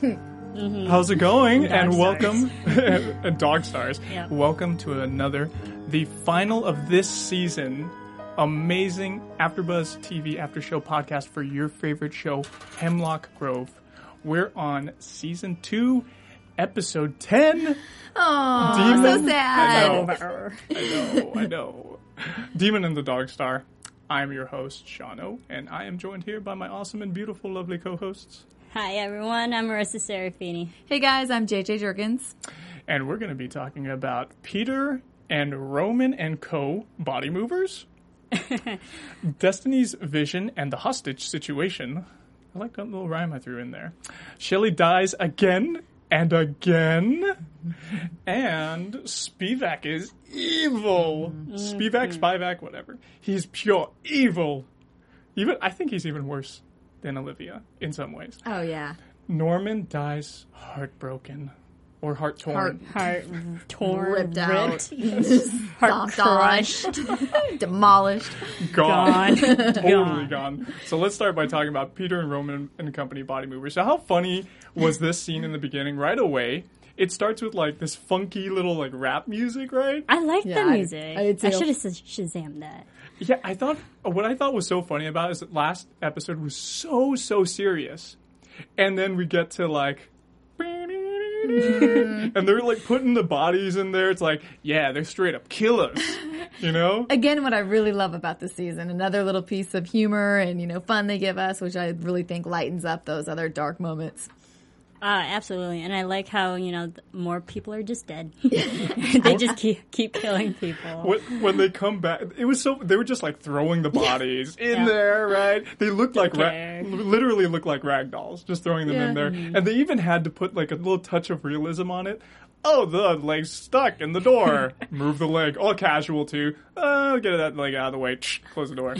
How's it going? Dog and welcome, and dog stars. Welcome to another, the final of this season, amazing AfterBuzz TV After Show podcast for your favorite show, Hemlock Grove. We're on season two, episode ten. Oh, Demon. so sad. I know. I know. I know. Demon and the Dog Star. I'm your host, Shano, and I am joined here by my awesome and beautiful, lovely co-hosts. Hi everyone, I'm Marissa Serafini. Hey guys, I'm JJ Jurgens. And we're going to be talking about Peter and Roman and Co. body movers, Destiny's vision and the hostage situation. I like that little rhyme I threw in there. Shelly dies again and again. And Spivak is evil. Mm-hmm. Spivak, Spivak, whatever. He's pure evil. Even I think he's even worse than Olivia in some ways. Oh yeah, Norman dies heartbroken or heart torn. Heart- Heart torn, ripped out, heart stomped on, crushed, demolished. gone. gone, totally gone. gone. So let's start by talking about Peter and Roman and company body movers. So how funny was this scene in the beginning? Right away, it starts with like this funky little like rap music, right? I like Yeah, the music. I did too. should have shazammed that. Yeah, I thought what I thought was so funny about it is that last episode was so so serious, and then we get to like. Mm-hmm. and they're like putting the bodies in there. It's like, yeah, they're straight up killers, you know? Again, what I really love about this season, another little piece of humor and you know fun they give us, which I really think lightens up those other dark moments. Uh, absolutely, and I like how you know th- more people are just dead. they just keep keep killing people. when, when they come back, it was so they were just like throwing the bodies in Yeah. there, right? They looked like ra- literally looked like rag dolls, just throwing them in Yeah. there, and they even had to put like a little touch of realism on it. Oh, the leg's stuck in the door. Move the leg. All casual too. Uh, get that leg out of the way. Close the door.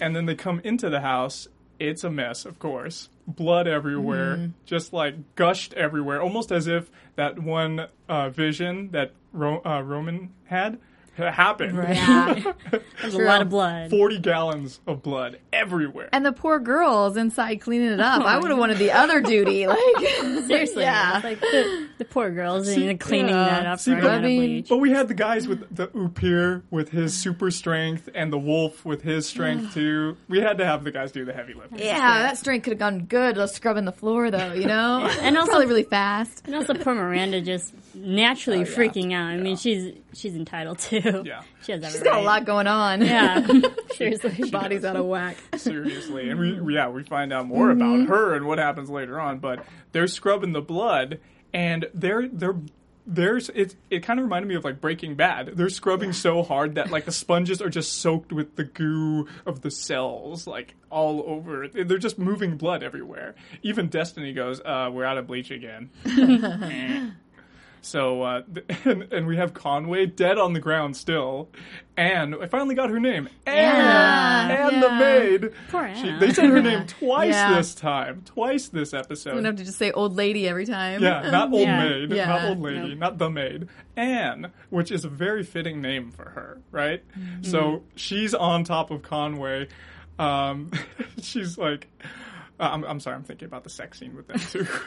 and then they come into the house. It's a mess, of course. Blood everywhere, Mm-hmm. just like gushed everywhere, almost as if that one uh, vision that Ro- uh, Roman had ha- happened. Yeah, there's a lot of blood. 40 gallons of blood everywhere. And the poor girls inside cleaning it up. I would have wanted the other duty. Like Seriously, yeah. like the, the poor girls See, and cleaning yeah. that up See, for but- a bleach. But we had the guys with the Upir with his super strength and the wolf with his strength too. We had to have the guys do the heavy lifting. Yeah, that strength could have gone good. uh, Scrubbing the floor though, you know, And also- probably really fast. And also poor Miranda just naturally freaking out. I mean, she's she's entitled to. Yeah. she has every She's got a lot going on. Yeah, seriously. body's out of whack. Seriously. And we, we- yeah, we find out more about her and what happens later on, but they're scrubbing the blood and they're they're there's it it kind of reminded me of like Breaking Bad. They're scrubbing so hard that like the sponges are just soaked with the goo of the cells like all over. They're just moving blood everywhere. Even Destiny goes, uh, we're out of bleach again. So, uh, and, and we have Conway dead on the ground still. And I finally got her name. Anna! And the maid. Poor She- they said her name twice Yeah. this time. Twice this You episode. don't have to just say old lady every time. Yeah, not old Yeah. maid, Yeah. not old lady, Nope. not the maid. Anne, which is a very fitting name for her, right? So she's on top of Conway. Um, she's like, Uh, I'm, I'm sorry, I'm thinking about the sex scene with them too.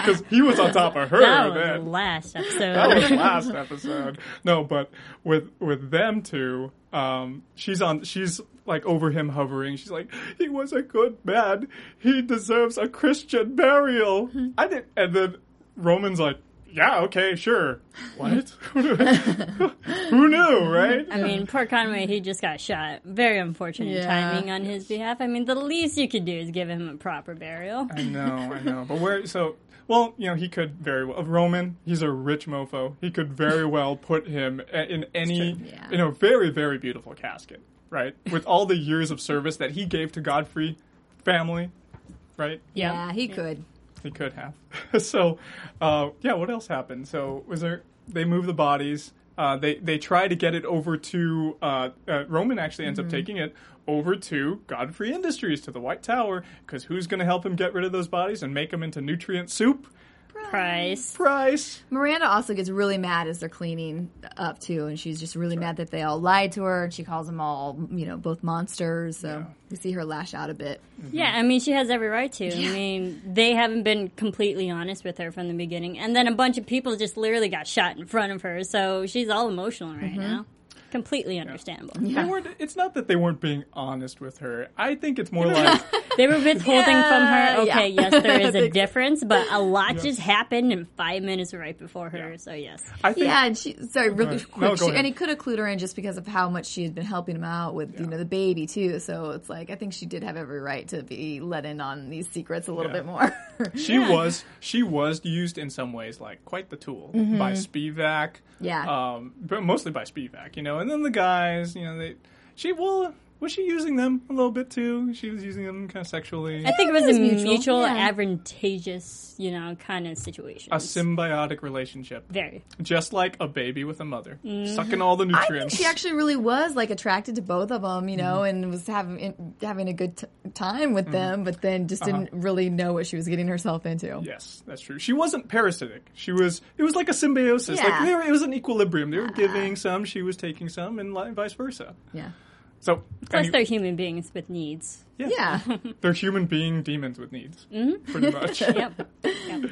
Because he was on top of her. That was then. last episode. that was last episode. No, but with with them two, um, she's on. She's like over him hovering. She's like, he was a good man. He deserves a Christian burial. I did, and then Roman's like, yeah, okay, sure. What? Who knew, right? I mean, poor Conway, he just got shot. Very unfortunate Yeah. timing on his behalf. I mean, the least you could do is give him a proper burial. I know, I know. But where, so, well, you know, he could very well. Roman, he's a rich mofo. He could very well put him in any, Yeah. in a very, very beautiful casket, right? With all the years of service that he gave to Godfrey family, right? Yeah, he could. He could have. so, uh, yeah, what else happened? So, was there, they move the bodies. Uh, they, they try to get it over to, uh, uh, Roman actually ends up taking it over to Godfrey Industries, to the White Tower, because who's going to help him get rid of those bodies and make them into nutrient soup? Pryce. Pryce. Miranda also gets really mad as they're cleaning up too, and she's just really mad that they all lied to her, and she calls them all, you know, both monsters. So we see her lash out a bit. Mm-hmm. Yeah, I mean, she has every right to. I mean, they haven't been completely honest with her from the beginning. And then a bunch of people just literally got shot in front of her, so she's all emotional right mm-hmm. now. Completely understandable. They weren't, it's not that they weren't being honest with her. I think it's more like They were withholding from her. Okay, yeah. yes, there is a difference, but a lot just happened in five minutes right before her, so yes. I think Yeah, and she sorry, really ahead. quick. No, she, and he could have clued her in just because of how much she had been helping him out with you know the baby too. So it's like I think she did have every right to be let in on these secrets a little Yeah. bit more. she was she was used in some ways like quite the tool by Spivak. Yeah. Um, but mostly by Spivak, you know. And then the guys, you know, they she well was she using them a little bit too? She was using them kind of sexually. I think it was, it was a mutual, mutual, yeah. advantageous, you know, kind of situation. a symbiotic relationship, Very. just like a baby with a mother, sucking all the I think nutrients. she actually really was like attracted to both of them, you know, Mm-hmm. and was having having a good t- time with them, but then just Uh-huh. didn't really know what she was getting herself into. Yes, that's true. She wasn't parasitic. She was. It was like a symbiosis. Like Yeah. they were, it was an equilibrium. They were giving some, she was taking some, and vice versa. Yeah. So, Plus, any- they're human beings with needs. Yeah. they're human being demons with needs, pretty much. Yep. yep.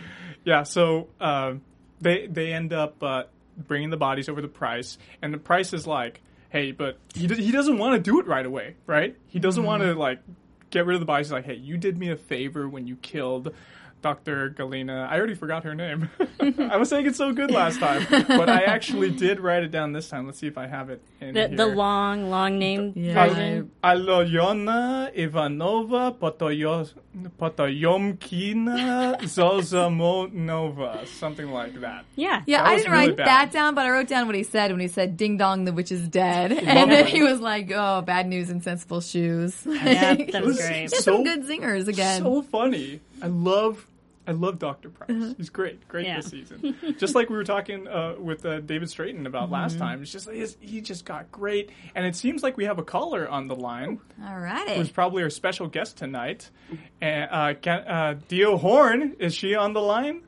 Yeah, so uh, they they end up uh, bringing the bodies over the price, and the price is like, hey, but he d- he doesn't want to do it right away, right? He doesn't want to like get rid of the bodies. He's like, hey, you did me a favor when you killed. Dr. Galena. I already forgot her name. I was saying it so good last time, but I actually did write it down this time. Let's see if I have it in The, here. the long, long name Yeah. version. Aloyona Ivanova Potoyo- Potoyomkina Zozamonova, something like that. Yeah. Yeah, That I didn't really write bad. that down, but I wrote down what he said when he said "Ding dong, the witch is dead," and then he was like, "Oh, bad news in sensible shoes." Yeah, Like, that was was great. So- some good zingers again. So funny. I love I love Dr. Pryce. Uh-huh. He's great. Great Yeah. this season. just like we were talking uh, with uh, David Straighton about Mm-hmm. last time. It's just like he just got great. And it seems like we have a caller on the line All right, who's righty. probably our special guest tonight. And uh, can, uh, Tiio Horn, is she on the line?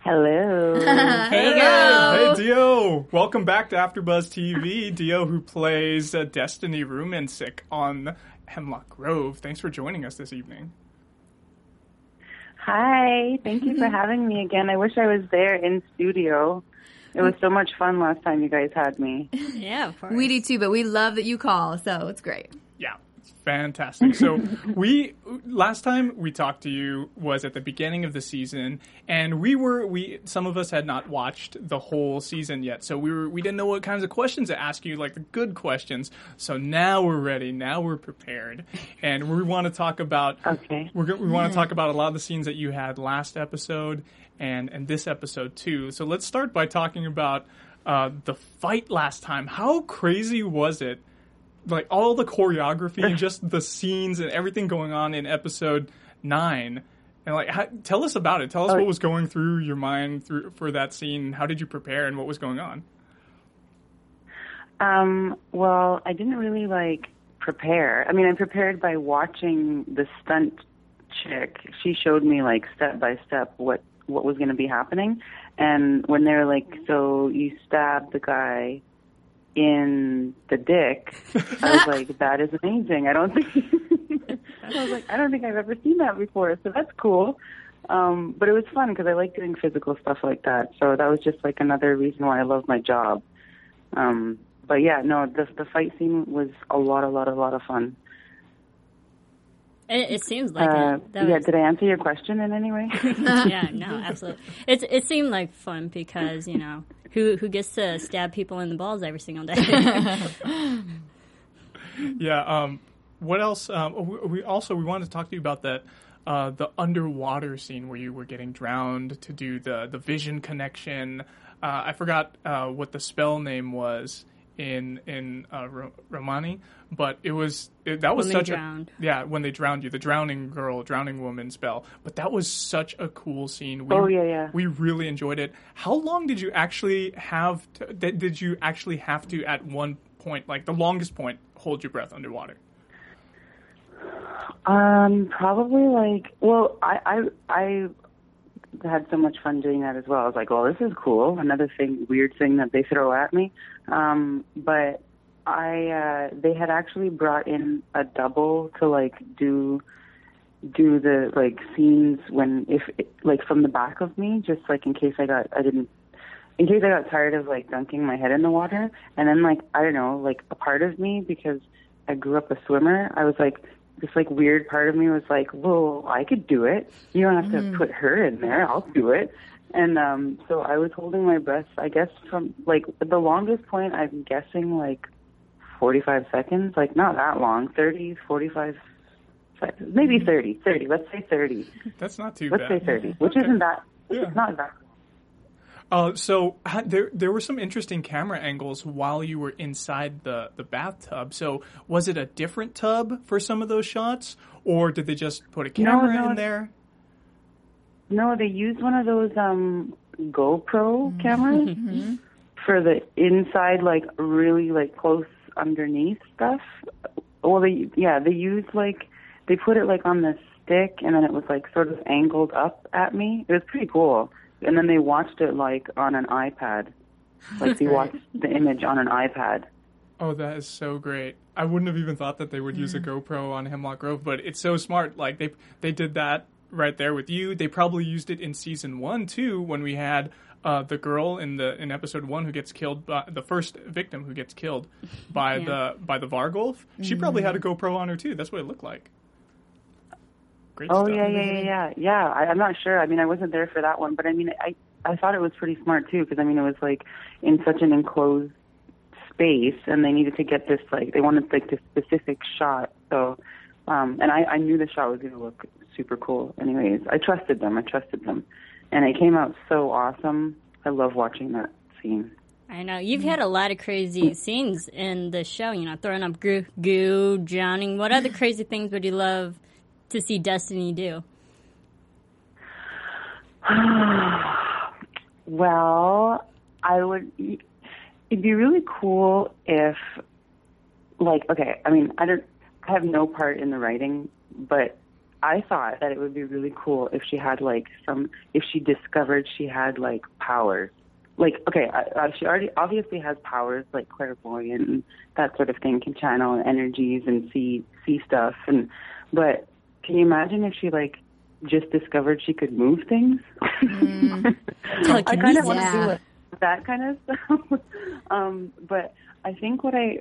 Hello. Hey, Tiio. Hey, Tiio! Welcome back to AfterBuzz TV. Tiio, who plays uh, Destiny Rumancek on Hemlock Grove. Thanks for joining us this evening. Hi. Thank you for having me again. I wish I was there in studio. It was so much fun last time you guys had me. Yeah, of course. We do too, but we love that you call, so it's great. Yeah, it's fantastic. So we last time we talked to you was at the beginning of the season, and we were we some of us had not watched the whole season yet, so we were we didn't know what kinds of questions to ask you, like the good questions. So now we're ready. Now we're prepared, and we want to talk about Okay. we're we want to talk about a lot of the scenes that you had last episode and and this episode too. So let's start by talking about uh, the fight last time. How crazy was it? Like all the choreography and just the scenes and everything going on in episode nine. And like, how, tell us about it. Tell us Oh. what was going through your mind through for that scene. How did you prepare and what was going on? Um, well, I didn't really like prepare. I mean, I prepared by watching the stunt chick. She showed me like step by step what what was going to be happening. And when they're like, so you stab the guy in the dick, I was like, that is amazing. I don't think I was like, I don't think I've ever seen that before, so that's cool. Um, but it was fun because I like doing physical stuff like that. So that was just like another reason why I love my job. Um, but yeah, no, the the fight scene was a lot, a lot, a lot of fun. It, it seems like Uh, it. That yeah, was- did I answer your question in any way? yeah, no, absolutely. It it seemed like fun because you know who who gets to stab people in the balls every single day. Yeah. Um, what else? Um, we, we also we wanted to talk to you about that. Uh, the underwater scene where you were getting drowned to do the the vision connection. Uh, I forgot uh, what the spell name was in in uh, Ro- Romani, but it was it, that was When they such drowned. a yeah when they drowned you the drowning girl drowning woman spell. But that was such a cool scene. We, Oh, yeah, yeah. We really enjoyed it. How long did you actually have? To, did did you actually have to at one point like the longest point hold your breath underwater? Um, probably like well, I I I had so much fun doing that as well. I was like, well, this is cool. Another thing, weird thing that they throw at me. Um, but I uh, they had actually brought in a double to like do do the like scenes when if like from the back of me, just like in case I got I didn't in case I got tired of like dunking my head in the water, and then like I don't know, like a part of me because I grew up a swimmer, I was like this like weird part of me was like, well, I could do it. You don't have to put her in there. I'll do it. And um so I was holding my breath. I guess from like the longest point, I'm guessing like 45 seconds, like not that long, 30, 45 seconds, maybe 30, 30. Let's say 30. That's not too bad. Let's bad. say 30, which isn't that. Yeah. It's not that. Uh, so ha- there there were some interesting camera angles while you were inside the, the bathtub. So was it a different tub for some of those shots, or did they just put a camera no, in there? No, they used one of those um GoPro cameras for the inside, like really like close underneath stuff. Well, they yeah they used like they put it like on the stick, and then it was like sort of angled up at me. It was pretty cool. And then they watched it like on an iPad, like they watched the image on an iPad. Oh, that is so great. I wouldn't have even thought that they would use a GoPro on Hemlock Grove, but it's so smart. Like they they did that right there with you. They probably used it in season one too, when we had uh, the girl in the in episode one who gets killed by the first victim who gets killed by Yeah. the by the Vargolf. She probably had a GoPro on her too. That's what it looked like. Great Oh stuff. yeah, yeah, yeah, yeah. Yeah, I, I'm not sure. I mean, I wasn't there for that one, but I mean, I I thought it was pretty smart too because I mean, it was like in such an enclosed space, and they needed to get this like they wanted like this specific shot. So, um, and I I knew the shot was going to look super cool. Anyways, I trusted them. I trusted them, and it came out so awesome. I love watching that scene. I know you've had a lot of crazy scenes in the show. You know, throwing up goo, goo, drowning. What other crazy things would you love to see Destiny do? Well, I would. It'd be really cool if, like, okay. I mean, I don't. I have no part in the writing, but I thought that it would be really cool if she had like some. If she discovered she had like powers. Like, okay, uh, she already obviously has powers like clairvoyant and that sort of thing, can channel energies and see see stuff. And but can you imagine if she like just discovered she could move things? I kind of want to Yeah. do it, that kind of stuff. um, but I think what I,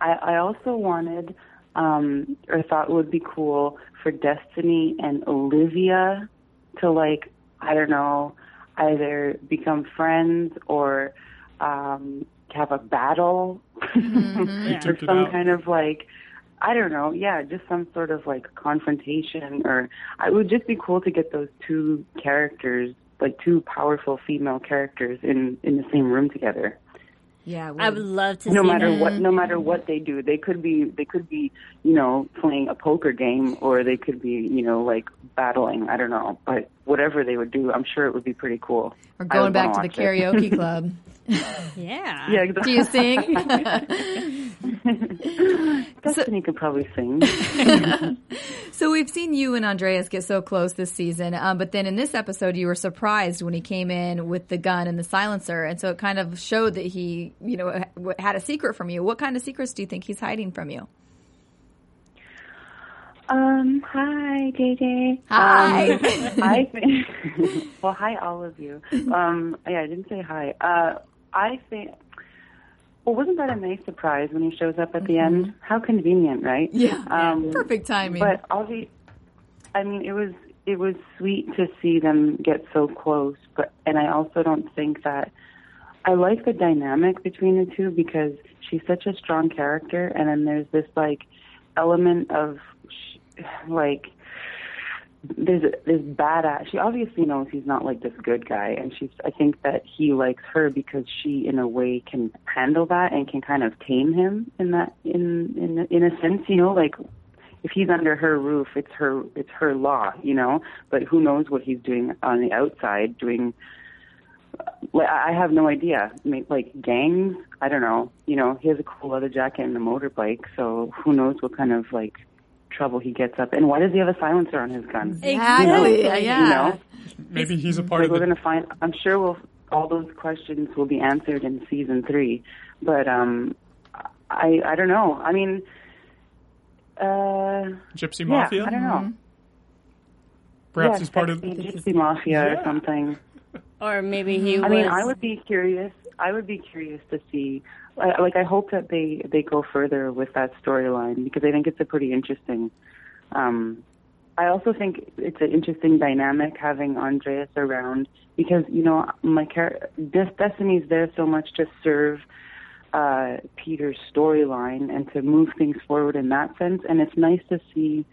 I, I also wanted, um, or thought would be cool for Destiny and Olivia to like, I don't know, either become friends or um, have a battle or took it some kind of like I don't know, yeah, just some sort of like confrontation or it would just be cool to get those two characters, like two powerful female characters in in the same room together. Yeah, I would love to No see matter that. what no matter what they do. They could be they could be, you know, playing a poker game or they could be, you know, like battling, I don't know. But whatever they would do, I'm sure it would be pretty cool. We're going back to the watch it. karaoke club. Yeah. Yeah, Do you sing? Destiny could probably sing. So we've seen you and Andreas get so close this season, um, but then in this episode, you were surprised when he came in with the gun and the silencer, and so it kind of showed that he, you know, had a secret from you. What kind of secrets do you think he's hiding from you? Um, hi, JJ. Hi. Um, I think, well, hi, all of you. Um, yeah, I didn't say hi. Uh, I think, well, wasn't that a nice surprise when he shows up at the end? How convenient, right? Yeah. Um, Perfect timing. But obviously, I mean, it was it was sweet to see them get so close. But and I also don't think that I like the dynamic between the two because she's such a strong character, and then there's this like element of like there's this badass. She obviously knows he's not like this good guy, and she's. I think that he likes her because she, in a way, can handle that and can kind of tame him in that in in in a sense. You know, like if he's under her roof, it's her it's her law. You know, but who knows what he's doing on the outside, doing. Like, I have no idea. May- Like gangs, I don't know. You know, he has a cool leather jacket and a motorbike, so who knows what kind of like trouble he gets up. And why does he have a silencer on his gun? exactly. Exactly. Yeah. You know, Maybe he's a part like of we're the. going to find. I'm sure we'll all those questions will be answered in season three. But um, I I don't know. I mean, uh, Gypsy Mafia. yeah, Mafia? I don't know. Perhaps yeah, he's part of. sexy Gypsy Mafia or something. Or maybe he was. I mean, I would be curious. I would be curious to see. I- Like, I hope that they they go further with that storyline because I think it's a pretty interesting. Um, I also think it's an interesting dynamic having Andreas around because you know my char- Des- Destiny's there so much to serve uh, Peter's storyline and to move things forward in that sense, and it's nice to see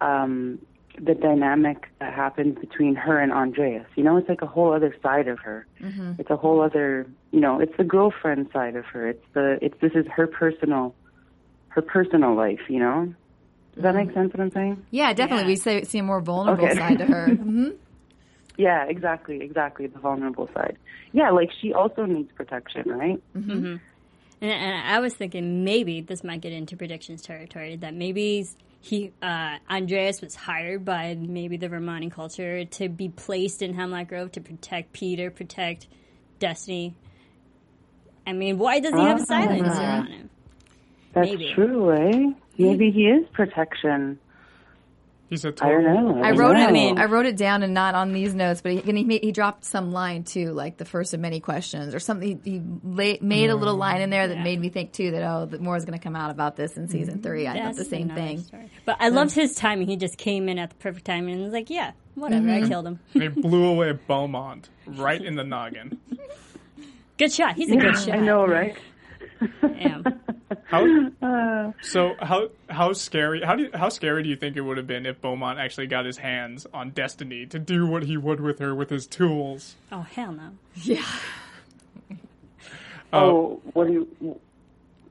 um, the dynamic that happens between her and Andreas. You know, it's like a whole other side of her. Mm-hmm. It's a whole other, you know, it's the girlfriend side of her. It's the, it's this is her personal, her personal life. You know, does that make mm-hmm. sense? What I'm saying? Yeah, definitely. Yeah. We say, see a more vulnerable Okay. side to her. hmm Yeah, exactly, exactly. The vulnerable side. Yeah, like she also needs protection, right? Mm-hmm. And, and I was thinking maybe this might get into predictions territory. That maybe he uh, Andreas was hired by maybe the Vermonti culture to be placed in Hemlock Grove to protect Peter, protect Destiny. I mean, why does he have a silencer on him? That's Maybe. true, eh? Maybe he is protection. He's a I total. don't know. I don't wrote know. it. I I wrote it down and not on these notes, but he, he, he dropped some line too, like the first of many questions or something. He, he la- made a little mm. line in there that Yeah. made me think too that oh, that more is going to come out about this in season mm-hmm. three. I thought the same thing. story. But I loved his timing. He just came in at the perfect time and was like, "Yeah, whatever. I mm-hmm. killed him. They blew away Beaumont right in the noggin. Good shot. He's a good shot. I know, right? Yeah. How, uh. so how how scary how do you, how scary do you think it would have been if Beaumont actually got his hands on Destiny to do what he would with her with his tools? Oh hell no. Yeah. Uh, oh, what do you?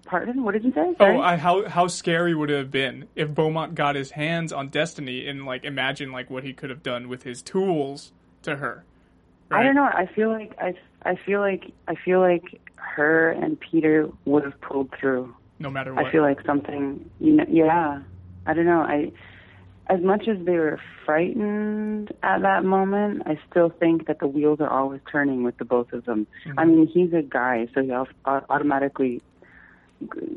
Pardon? What did you say? Oh, I, how how scary would it have been if Beaumont got his hands on Destiny and like imagine like what he could have done with his tools to her? I don't know. I feel like I, I feel like I feel like her and Peter would have pulled through. No matter what. I feel like something, you know, yeah. I don't know. I, as much as they were frightened at that moment, I still think that the wheels are always turning with the both of them. Mm-hmm. I mean, he's a guy, so he au- au- automatically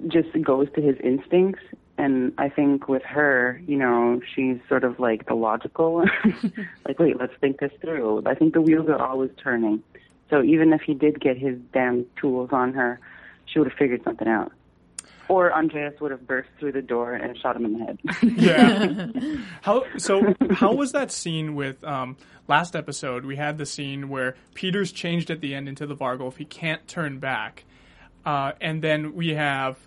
just goes to his instincts. And I think with her, you know, she's sort of like the logical, like, wait, let's think this through. I think the wheels are always turning. So even if he did get his damn tools on her, she would have figured something out. Or Andreas would have burst through the door and shot him in the head. Yeah. how so? How was that scene with um, last episode? We had the scene where Peter's changed at the end into the Vargolf. He can't turn back, uh, and then we have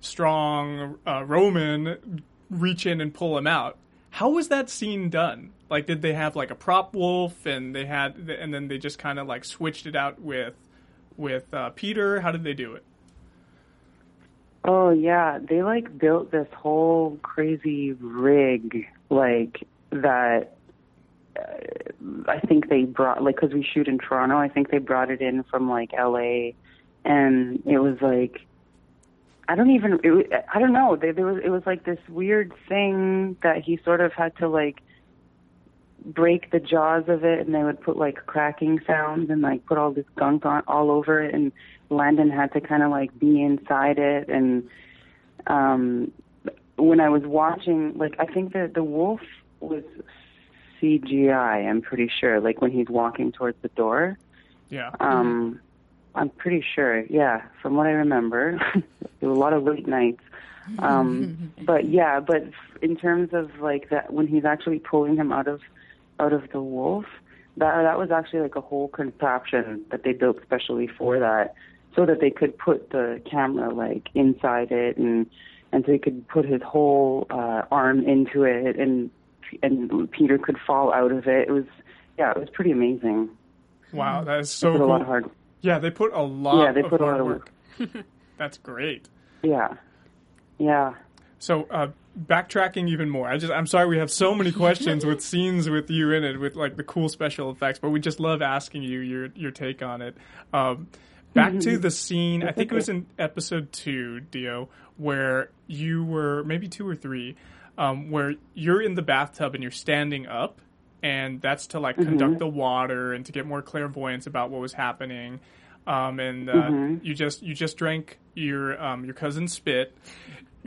strong uh, Roman reach in and pull him out. How was that scene done? Like, did they have like a prop wolf, and they had, and then they just kind of like switched it out with with uh, Peter? How did they do it? Oh yeah, they like built this whole crazy rig like that. Uh, I think they brought like because we shoot in Toronto. I think they brought it in from like L.A. and it was like I don't even it, I don't know. There, was it was like this weird thing that he sort of had to like break the jaws of it and they would put like cracking sounds and like put all this gunk on all over it and Landon had to kind of like be inside it and um when I was watching, like I think that the wolf was CGI. I'm pretty sure. Like when he's walking towards the door. Yeah. Um, I'm pretty sure. Yeah, from what I remember, there were a lot of late nights. Um, but yeah, but in terms of like that, when he's actually pulling him out of out of the wolf, that that was actually like a whole contraption that they built specially for that, so that they could put the camera like inside it and and so he could put his whole uh, arm into it and and Peter could fall out of it. It was yeah, it was pretty amazing. Wow, that is so Put a cool. lot of hard. Yeah, they put a lot. Yeah, they of put a lot of work. That's great. Yeah, yeah. So uh, backtracking even more, I just I'm sorry we have so many questions with scenes with you in it with like the cool special effects, but we just love asking you your your take on it. Um, back to the scene, I think it was in episode two, Tiio, where you were maybe two or three, um, where you're in the bathtub and you're standing up, and that's to like conduct the water and to get more clairvoyance about what was happening. Um, and uh, you just you just drank your um, your cousin's spit,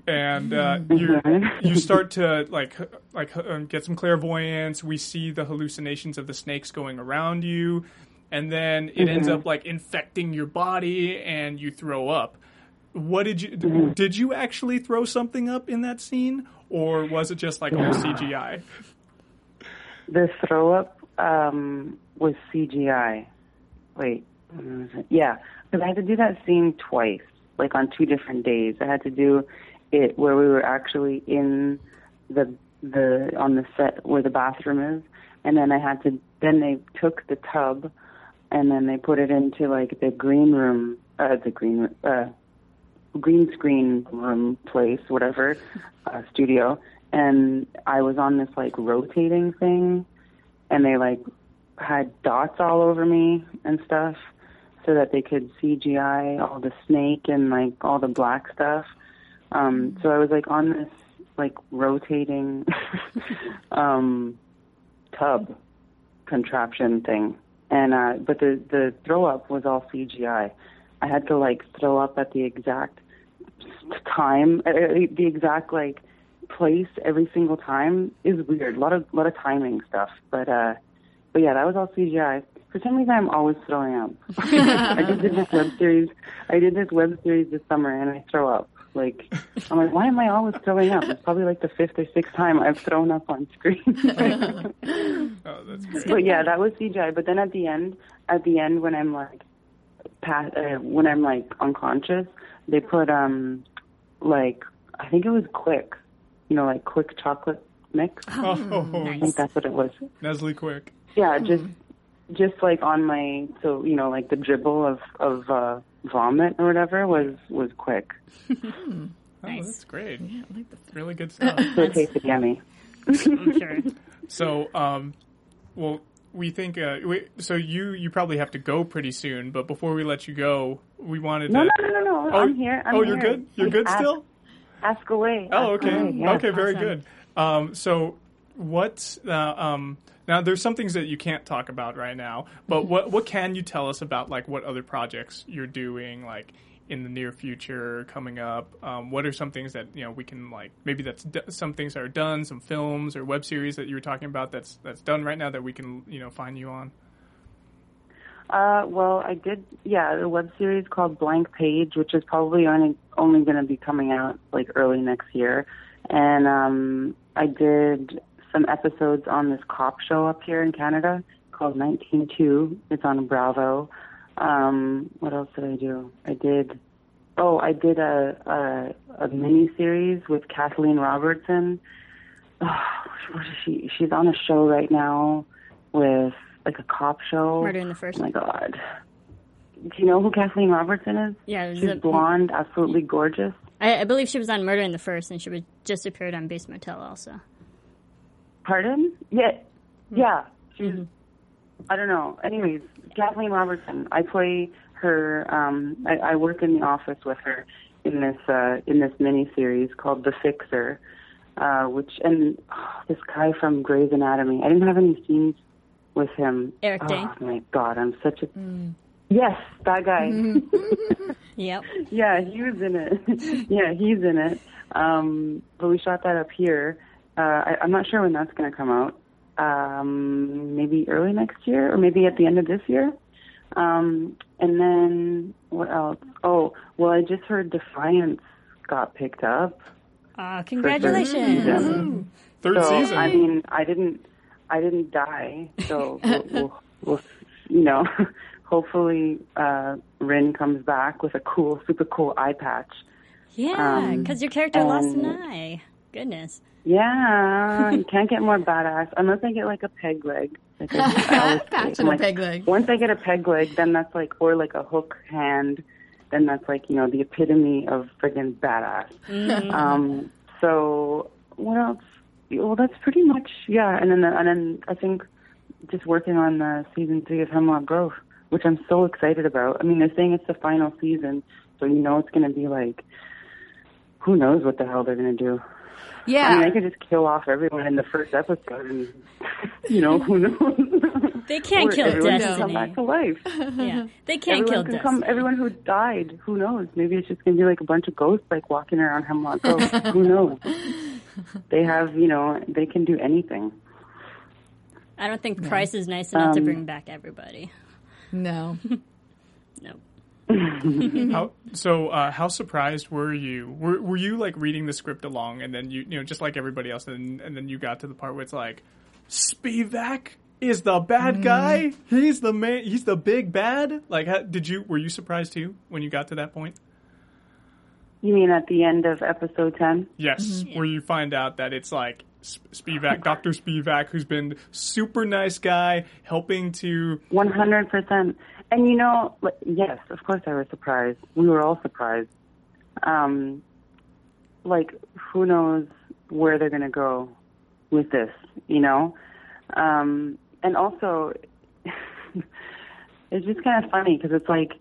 and uh, you you start to like like um, get some clairvoyance. We see the hallucinations of the snakes going around you, and then it ends up like infecting your body, and you throw up. What did you d- did you actually throw something up in that scene, or was it just like all CGI? The throw up um, was CGI. Wait, when was it? yeah, because I had to do that scene twice, like on two different days. I had to do it where we were actually in the the on the set where the bathroom is, and then I had to. Then they took the tub, and then they put it into like the green room, uh, the green uh, green screen room place, whatever, uh, studio. And I was on this like rotating thing, and they like had dots all over me and stuff, so that they could CGI all the snake and like all the black stuff. Um, so I was like on this like rotating um, tub contraption thing, and uh, but the the throw up was all CGI. I had to like throw up at the exact time, uh, the exact like place every single time is weird. A lot of lot of timing stuff, but uh, but yeah, that was all CGI. For some reason, I'm always throwing up. I did this web series. I did this web series this summer, and I throw up. Like I'm like, why am I always throwing up? It's probably like the fifth or sixth time I've thrown up on screen. Oh, that's great. But yeah, that was CGI. But then at the end, at the end when I'm like, past, uh, when I'm like unconscious, they put um, like I think it was quick, you know, like quick chocolate mix. Oh, I think that's what it was. Nestle Quik. Yeah, just just like on my so you know like the dribble of of uh, vomit or whatever was was quick. Oh, that's great. Yeah, I like the really good stuff. So it tasted yummy. I'm sure. So, um, well, we think. Uh, we, so you you probably have to go pretty soon. But before we let you go, we wanted No, to. no, no, no, no. Oh, I'm here. I'm oh, you're here. good. You're Like, good ask, still. Ask away. Oh, okay. away. Yeah. okay, very awesome. good. Um, so what? Uh, um, now there's some things that you can't talk about right now, but what what can you tell us about like what other projects you're doing like in the near future coming up? Um, what are some things that you know we can like maybe that's d- some things that are done, some films or web series that you were talking about that's that's done right now that we can you know find you on. Uh, well, I did, yeah, the web series called Blank Page, which is probably only only going to be coming out like early next year, and um, I did some episodes on this cop show up here in Canada called 192. It's on Bravo. Um, what else did I do? I did. Oh, I did a a, a mini series with Kathleen Robertson. Oh, what is she? She's on a show right now with like a cop show. Murder in the First. Oh my god. Do you know who Kathleen Robertson is? Yeah, She's a- blonde, absolutely gorgeous. I, I believe she was on Murder in the First, and she was just appeared on Bates Motel also. Pardon? Yeah. Yeah. She's I don't know. Anyways, Kathleen Robertson. I play her um I, I work in the office with her in this uh in this mini series called The Fixer. Uh which and oh, this guy from Grey's Anatomy. I didn't have any scenes with him. Eric oh, my god, I'm such a Yes, that guy. Yep. yeah, he was in it. yeah, he's in it. Um, but we shot that up here. Uh, I, I'm not sure when that's going to come out. Um, maybe early next year, or maybe at the end of this year. Um, and then what else? Oh, well, I just heard Defiance got picked up. Uh, for third congratulations. season. Third so, season. I mean, I didn't, I didn't die. So we'll, we'll, we'll you know, hopefully uh, Rin comes back with a cool, super cool eye patch. Yeah, Um, because your character lost an eye. Goodness. Yeah, you can't get more badass unless I get like a peg leg. Like I. Patch I'm a peg leg. Once I get a peg leg, then that's like, or like a hook hand, then that's like you know the epitome of friggin' badass. Um, so what else? Well, that's pretty much yeah. And then the, and then I think just working on the season three of Hemlock Grove, which I'm so excited about. I mean, they're saying it's the final season, so you know it's going to be like, who knows what the hell they're going to do. Yeah. I mean, they could just kill off everyone in the first episode, and you know who knows. They can't Or kill everyone can come back to life. Yeah, they can't kill everyone can Destiny. come. Everyone who died, who knows? Maybe it's just gonna be like a bunch of ghosts like walking around Hemlock Grove. who knows? They have, you know, they can do anything. I don't think Pryce is nice enough to Um, bring back everybody. no. No. How, so, uh, how surprised were you? Were, were you like reading the script along, and then you, you know, just like everybody else, and, and then you got to the part where it's like, Spivak is the bad guy. He's the man. He's the big bad. Like, how, did you? Were you surprised too when you got to that point? You mean at the end of episode ten? Yes, where you find out that it's like Sp- Spivak, Doctor Spivak, who's been super nice guy, helping to. One hundred percent. And you know, yes, of course I was surprised. We were all surprised. Um, like, who knows where they're gonna go with this? You know, um, and also, it's just kind of funny because it's like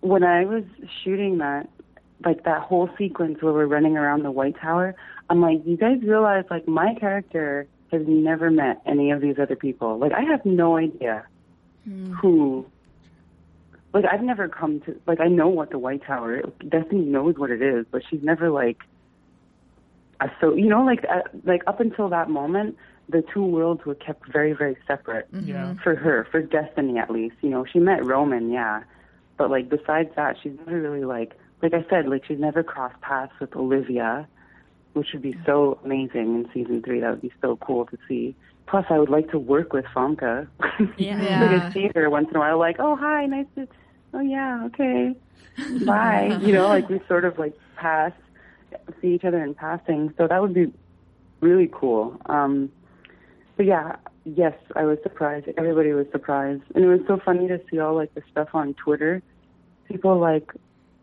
when I was shooting that, like that whole sequence where we're running around the White Tower, I'm like, you guys realize like my character has never met any of these other people. Like I have no idea who. Like I've never come to like I know what the White Tower. Destiny knows what it is, but she's never like. So you know, like uh, like up until that moment, the two worlds were kept very very separate Yeah. for her, for Destiny at least. You know, she met Roman, yeah, but like besides that, she's never really like like I said, like she's never crossed paths with Olivia, which would be so amazing in season three. That would be so cool to see. Plus, I would like to work with Famke. Yeah. Yeah. like I see her once in a while, like, oh hi, nice to, oh yeah, okay, bye. you know, like we sort of like pass, see each other in passing. So that would be really cool. Um, but yeah, yes, I was surprised. Everybody was surprised, and it was so funny to see all like the stuff on Twitter. People like,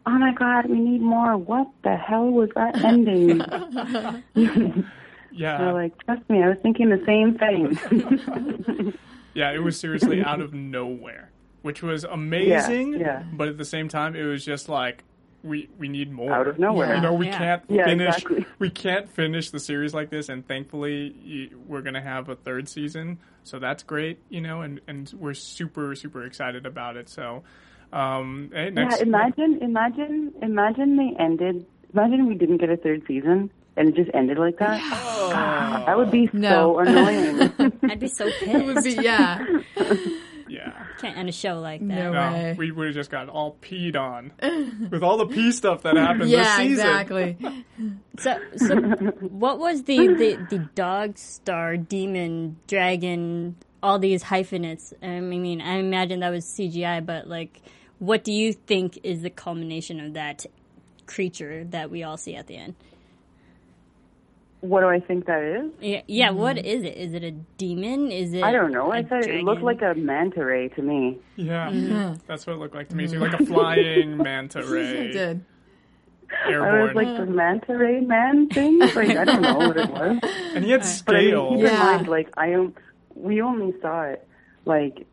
oh my god, we need more. What the hell was that ending? Yeah. They're like, trust me, I was thinking the same thing. Yeah, it was seriously out of nowhere, which was amazing. yeah. But at the same time, it was just like we we need more. Out of nowhere. You know, we Yeah. can't Yeah, finish. exactly. We can't finish the series like this, and thankfully, we're gonna have a third season, so that's great. You know, and and we're super super excited about it. So, um, hey, next, Yeah, imagine, imagine, imagine they ended. Imagine we didn't get a third season and it just ended like that. God, that would be No. so annoying. I'd be so pissed. It would pissed. be yeah. yeah. Can't end a show like that. No. No, way. we would have just got all peed on with all the pee stuff that happened this Yeah, season. exactly. So, so what was the, the, the dog star, demon, dragon, all these hyphenates? I mean, I imagine that was CGI, but like, what do you think is the culmination of that creature that we all see at the end? what do I think that is? Yeah, yeah mm-hmm. what is it? Is it a demon? Is it? I don't know. a I said it looked like a manta ray to me. Yeah, mm-hmm. that's what it looked like to me too, like a flying manta It ray, did. I was like the manta ray man thing. Like I don't know what it was. and he had But I mean, scales. keep in Yeah. mind, like I am, we only saw it, like,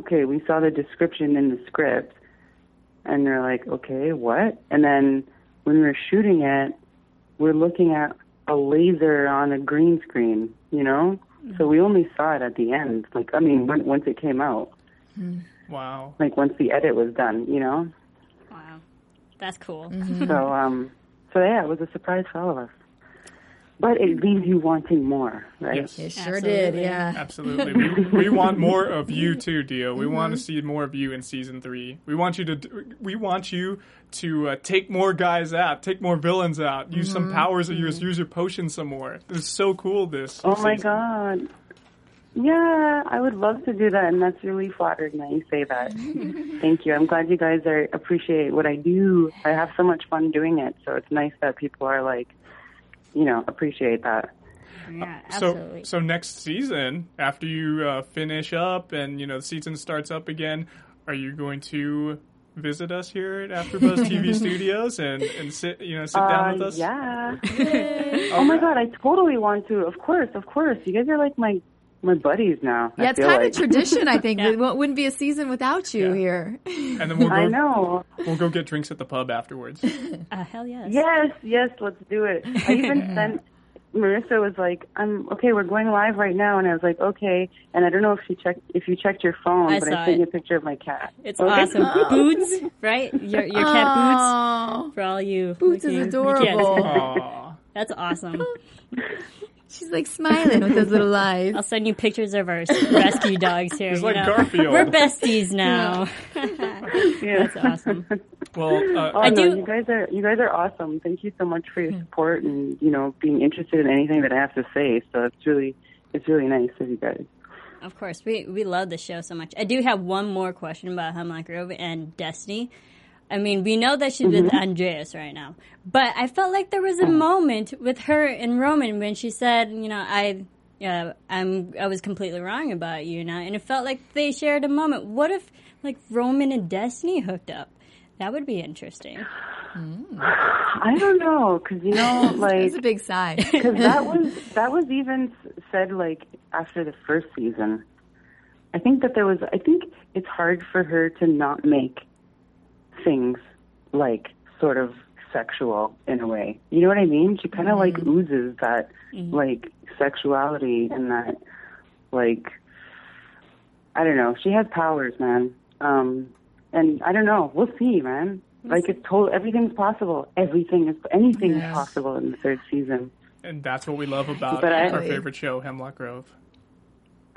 okay, we saw the description in the script, and they're like, okay, what? And then when we were shooting it, we're looking at a laser on a green screen, you know. So we only saw it at the end, like I mean, when, once it came out, Wow. like once the edit was done, you know. Wow, that's cool. So, um, so yeah, it was a surprise for all of us. But it leaves you wanting more, right? Yes. It sure did, yeah. Absolutely. We, we want more of you too, Tiio. We want to Mm-hmm. see more of you in season three. We want you to we want you to uh, take more guys out, take more villains out, use Mm-hmm. some powers of yours, use your potions some more. It's so cool. This. Oh my god. Yeah, I would love to do that, and that's really flattering that you say that. Thank you. I'm glad you guys are appreciate what I do. I have so much fun doing it, so it's nice that people are like, you know, appreciate that. Yeah, So absolutely. so next season, after you uh, finish up and you know the season starts up again, are you going to visit us here at AfterBuzz TV Studios and and sit you know sit down Uh, with us? Yeah. oh my god, I totally want to. Of course, of course. You guys are like my my buddies now. I Yeah, it's feel kind like. of tradition, I think. It wouldn't be a season without you Yeah. here. And then we'll I go know. we'll go get drinks at the pub afterwards. uh, hell yes. Yes, yes, let's do it. I even sent Marissa was like, "I'm okay. We're going live right now," and I was like, "Okay." And I don't know if you checked if you checked your phone, I but I sent you a picture of my cat. It's Okay? awesome. Boots, right? Your your cat boots for all you. Boots looking- is adorable. That's awesome. She's like smiling with those little eyes. I'll send you pictures of our rescue dogs here. It's like know. Garfield. We're besties now. Yeah. That's awesome. Well, uh, Oh I no, do- you guys are you guys are awesome. Thank you so much for your support and you know being interested in anything that I have to say. So it's really it's really nice of you guys. Of course, we we love the show so much. I do have one more question about Hemlock Grove and Destiny. I mean, we know that she's with mm-hmm. Andreas right now, but I felt like there was a moment with her and Roman when she said, you know, I. Yeah, I'm. I was completely wrong about you now, and it felt like they shared a moment. What if, like, Roman and Destiny hooked up? That would be interesting. Hmm. I don't know because you know like It's a big sigh. Because that was that was even said like after the first season. I think that there was. I think it's hard for her to not make things like sort of sexual in a way. You know what I mean? She kind of like oozes that like sexuality and that like I don't know. She has powers, man. Um, and I don't know. We'll see, man. Like it's total. Everything's possible. Everything is anything is possible in the third season. and that's what we love about But I- our favorite show, Hemlock Grove.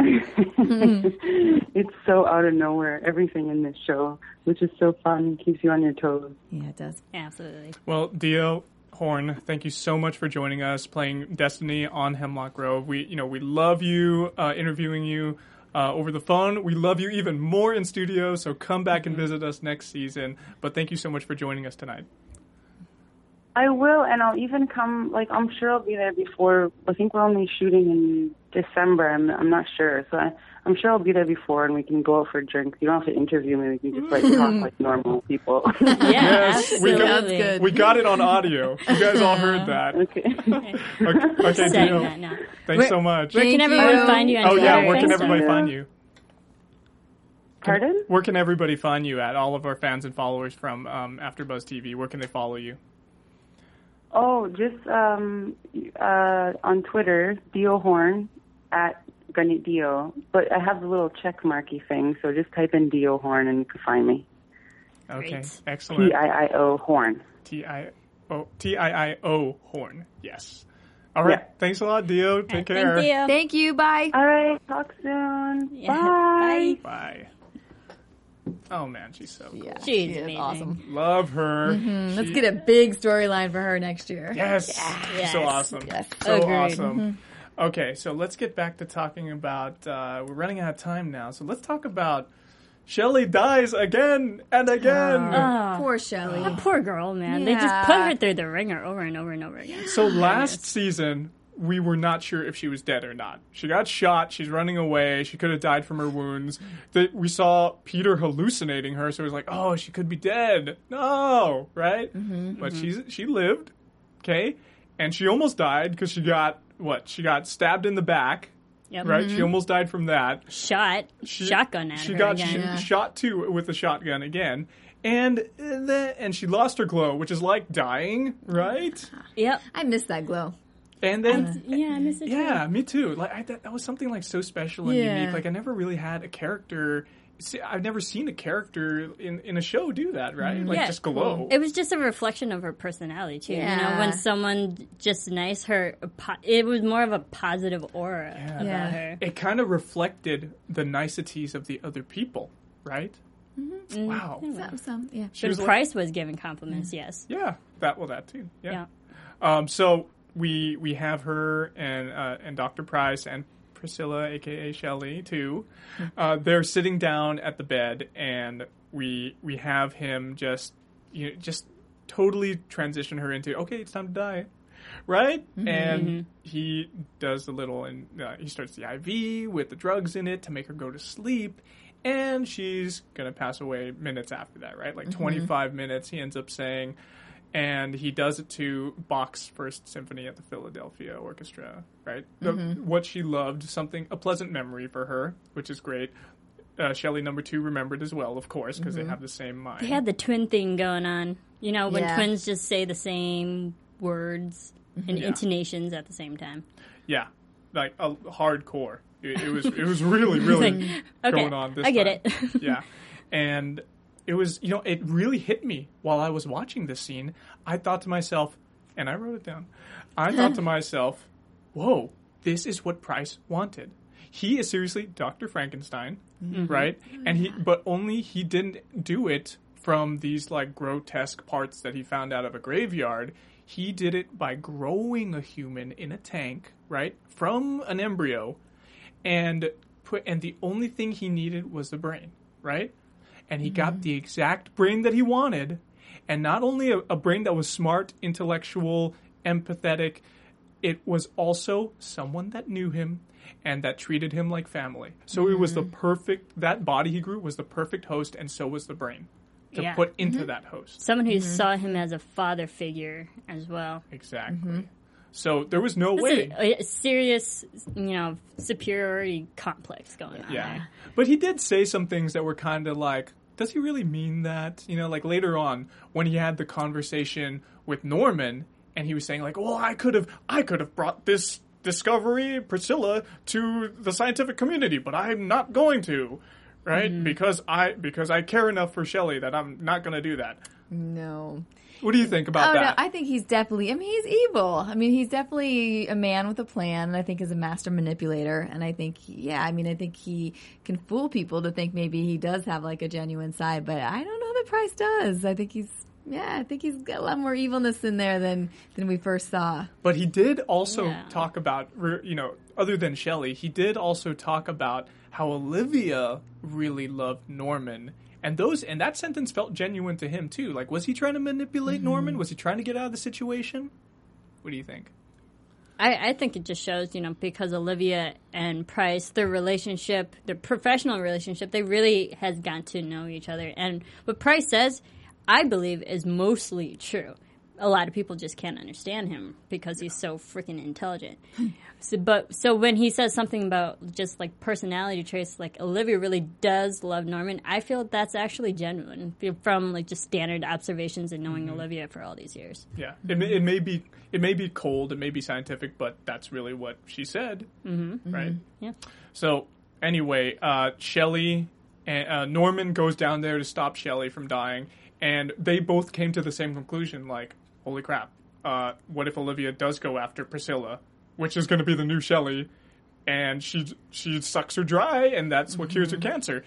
it's so out of nowhere, everything in this show, which is so fun, keeps you on your toes. yeah, it does. Absolutely. Well, Tiio Horn, thank you so much for joining us, playing Destiny on Hemlock Grove. We, you know, we love you uh, interviewing you uh, over the phone. We love you even more in studio. So come back and visit us next season. But thank you so much for joining us tonight. I will, and I'll even come. Like I'm sure I'll be there before. I think we're only shooting in December. I'm I'm not sure, so I, I'm sure I'll be there before, and we can go out for drinks. You don't have to interview me. We can just like talk like normal people. Yeah, Yes, we got- good. We got it on audio. You guys all heard that. okay. Okay, okay Saying Tiio. that now. Thanks Where- so much. Where can Thank everyone you. find you? On Oh yeah, Twitter where can everybody stuff? find you? Pardon? Where can everybody find you at? All of our fans and followers from um, AfterBuzz TV. Where can they follow you? Oh, just um, uh, on Twitter, Tiio Horn at Gunit Dio. But I have the little check marky thing, so just type in Tiio Horn and you can find me. Okay, Great. excellent. T I I O Horn. T I O T I I O horn. Yes. All right. Yeah. Thanks a lot, Tiio. Take care. Thank you. Thank you. Bye. All right, talk soon. Yeah, Bye. bye. Bye. Oh man, she's so cool. Yeah, She's she is amazing. awesome. Love her. Mm-hmm. Let's She- get a big storyline for her next year. Yes. She's so Yes. awesome. Yes. So Agreed. awesome. Mm-hmm. Okay, so let's get back to talking about. Uh, we're running out of time now, so let's talk about. Shelley dies again and again. Oh, Poor Shelley. that ah, poor girl, man. They just put Yeah. her through the ringer over and over and over again. So last season, we were not sure if she was dead or not. She got shot. She's running away. She could have died from her wounds. That we saw Peter hallucinating her, so it was like, oh, she could be dead. No, right? Mm-hmm. But she's she lived, okay, and she almost died because she got what? She got stabbed in the back. Yep. Right, she almost died from that. Shot, She, shotgun at She her got again. sh- Yeah. shot too with the shotgun again, and uh, the, and she lost her glow, which is like dying, right? Yep. I miss that glow. And then Yeah, I miss it. too. Me too. Like I, that, that was something like so special and Yeah. unique. Like I never really had a character see, I've never seen a character in, in a show do that, right? Like Yeah. just glow. It was just a reflection of her personality too. You know, Yeah. when someone just nice, her it was more of a positive aura Yeah. about Yeah. her. it kind of reflected the niceties of the other people, right? Mm-hmm. Wow. Some, some, yeah. She But was like- Pryce was giving compliments. Yes. yeah, that well, that too. Yeah. Yeah. Um, so we we have her and uh, and Dr. Pryce and Priscilla, aka Shelley, too. Uh, they're sitting down at the bed, and we we have him just you know, just totally transition her into okay, it's time to die, right? And he does the little and uh, he starts the IV with the drugs in it to make her go to sleep. And she's gonna pass away minutes after that, right? Like 25 minutes. He ends up saying, and he does it to Bach's First Symphony at the Philadelphia Orchestra, right? The, mm-hmm. what she loved, something a pleasant memory for her, which is great. Uh, Shelley number two remembered as well, of course, because they mm-hmm. have the same mind. They had the twin thing going on. You know, when Yeah. twins just say the same words mm-hmm. and Yeah. intonations at the same time. yeah, like a hardcore. It, it was it was really really Okay, going on. This I get time. it. yeah, and it was you know it really hit me while I was watching this scene. I thought to myself, and I wrote it down. I thought to myself, "Whoa, this is what Pryce wanted." He is seriously Dr. Frankenstein, mm-hmm. right? Mm-hmm. And he, but only he didn't do it from these like grotesque parts that he found out of a graveyard. He did it by growing a human in a tank, right, from an embryo, and put and the only thing he needed was the brain, right? And he got mm-hmm. the exact brain that he wanted, and not only a, a brain that was smart, intellectual, empathetic, it was also someone that knew him and that treated him like family. So it was the mm-hmm. perfect that body he grew was the perfect host, and so was the brain to Yeah. put into mm-hmm. that host. Someone who saw him as a father figure as well. Exactly. So there was no This way. a, a serious, you know, superiority complex going on. Yeah. there. But he did say some things that were kind of like, does he really mean that? You know, like later on when he had the conversation with Norman and he was saying like, "Well, I could have I could have brought this discovery Priscilla to the scientific community, but I'm not going to." Right? Mm-hmm. Because I because I care enough for Shelley that I'm not going to do that. No. What do you think about Oh, no, that? I think he's definitely, I mean, he's evil. I mean, he's definitely a man with a plan, and I think is a master manipulator. And I think, yeah, I mean, I think he can fool people to think maybe he does have like a genuine side, but I don't know that Pryce does. I think he's, yeah, I think he's got a lot more evilness in there than, than we first saw. But he did also Yeah. talk about, you know, other than Shelley, he did also talk about how Olivia really loved Norman. And those and that sentence felt genuine to him too. Like, was he trying to manipulate mm-hmm. Norman? Was he trying to get out of the situation? What do you think? I, I think it just shows, you know, because Olivia and Pryce, their relationship, their professional relationship, they really has gotten to know each other. And what Pryce says, I believe, is mostly true. A lot of people just can't understand him because he's so freaking intelligent. So, but so when he says something about just like personality traits, like Olivia really does love Norman, I feel that's actually genuine from like just standard observations and knowing Olivia for all these years. Yeah, it may, it may be it may be cold, it may be scientific, but that's really what she said, mm-hmm. right? Yeah. So anyway, uh, Shelley and uh, Norman goes down there to stop Shelley from dying, and they both came to the same conclusion. Like, holy crap! Uh, what if Olivia does go after Priscilla, which is going to be the new Shelley, and she she sucks her dry, and that's what cures her cancer.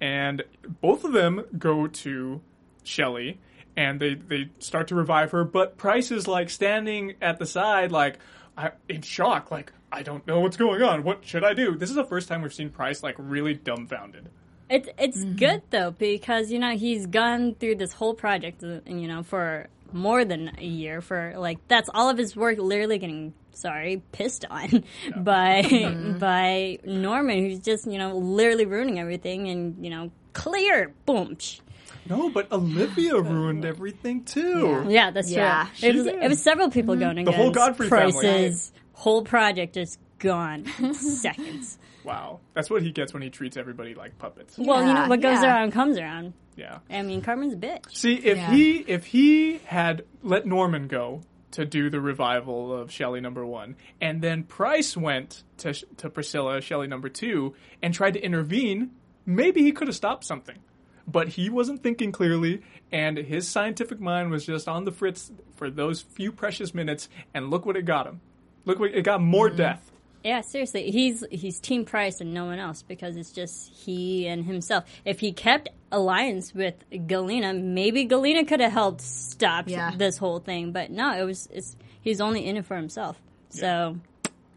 And both of them go to Shelley, and they they start to revive her. But Pryce is like standing at the side, like I, in shock, like I don't know what's going on. What should I do? This is the first time we've seen Pryce like really dumbfounded. It's it's good though because you know he's gone through this whole project, uh, you know, for more than a year. For like that's all of his work, literally getting sorry pissed on by by mm-hmm. Norman, who's just you know literally ruining everything, and you know clear boom. psh. No, but Olivia ruined everything too. Yeah, that's Yeah, true. It was it was several people mm-hmm. going against the whole Godfrey family. Whole project is gone seconds. Wow, that's what he gets when he treats everybody like puppets. Well, you know what goes yeah. around comes around. Yeah. I mean, Carmen's a bitch. See, if Yeah. he if he had let Norman go to do the revival of Shelley number one, and then Pryce went to to Priscilla Shelley number two and tried to intervene, maybe he could have stopped something. But he wasn't thinking clearly, and his scientific mind was just on the fritz for those few precious minutes, and look what it got him. Look what it got more mm-hmm. death. Yeah, seriously, he's he's Team Pryce and no one else because it's just he and himself. If he kept alliance with Galena, maybe Galena could have helped stop Yeah. this whole thing. But no, it was it's he's only in it for himself. So,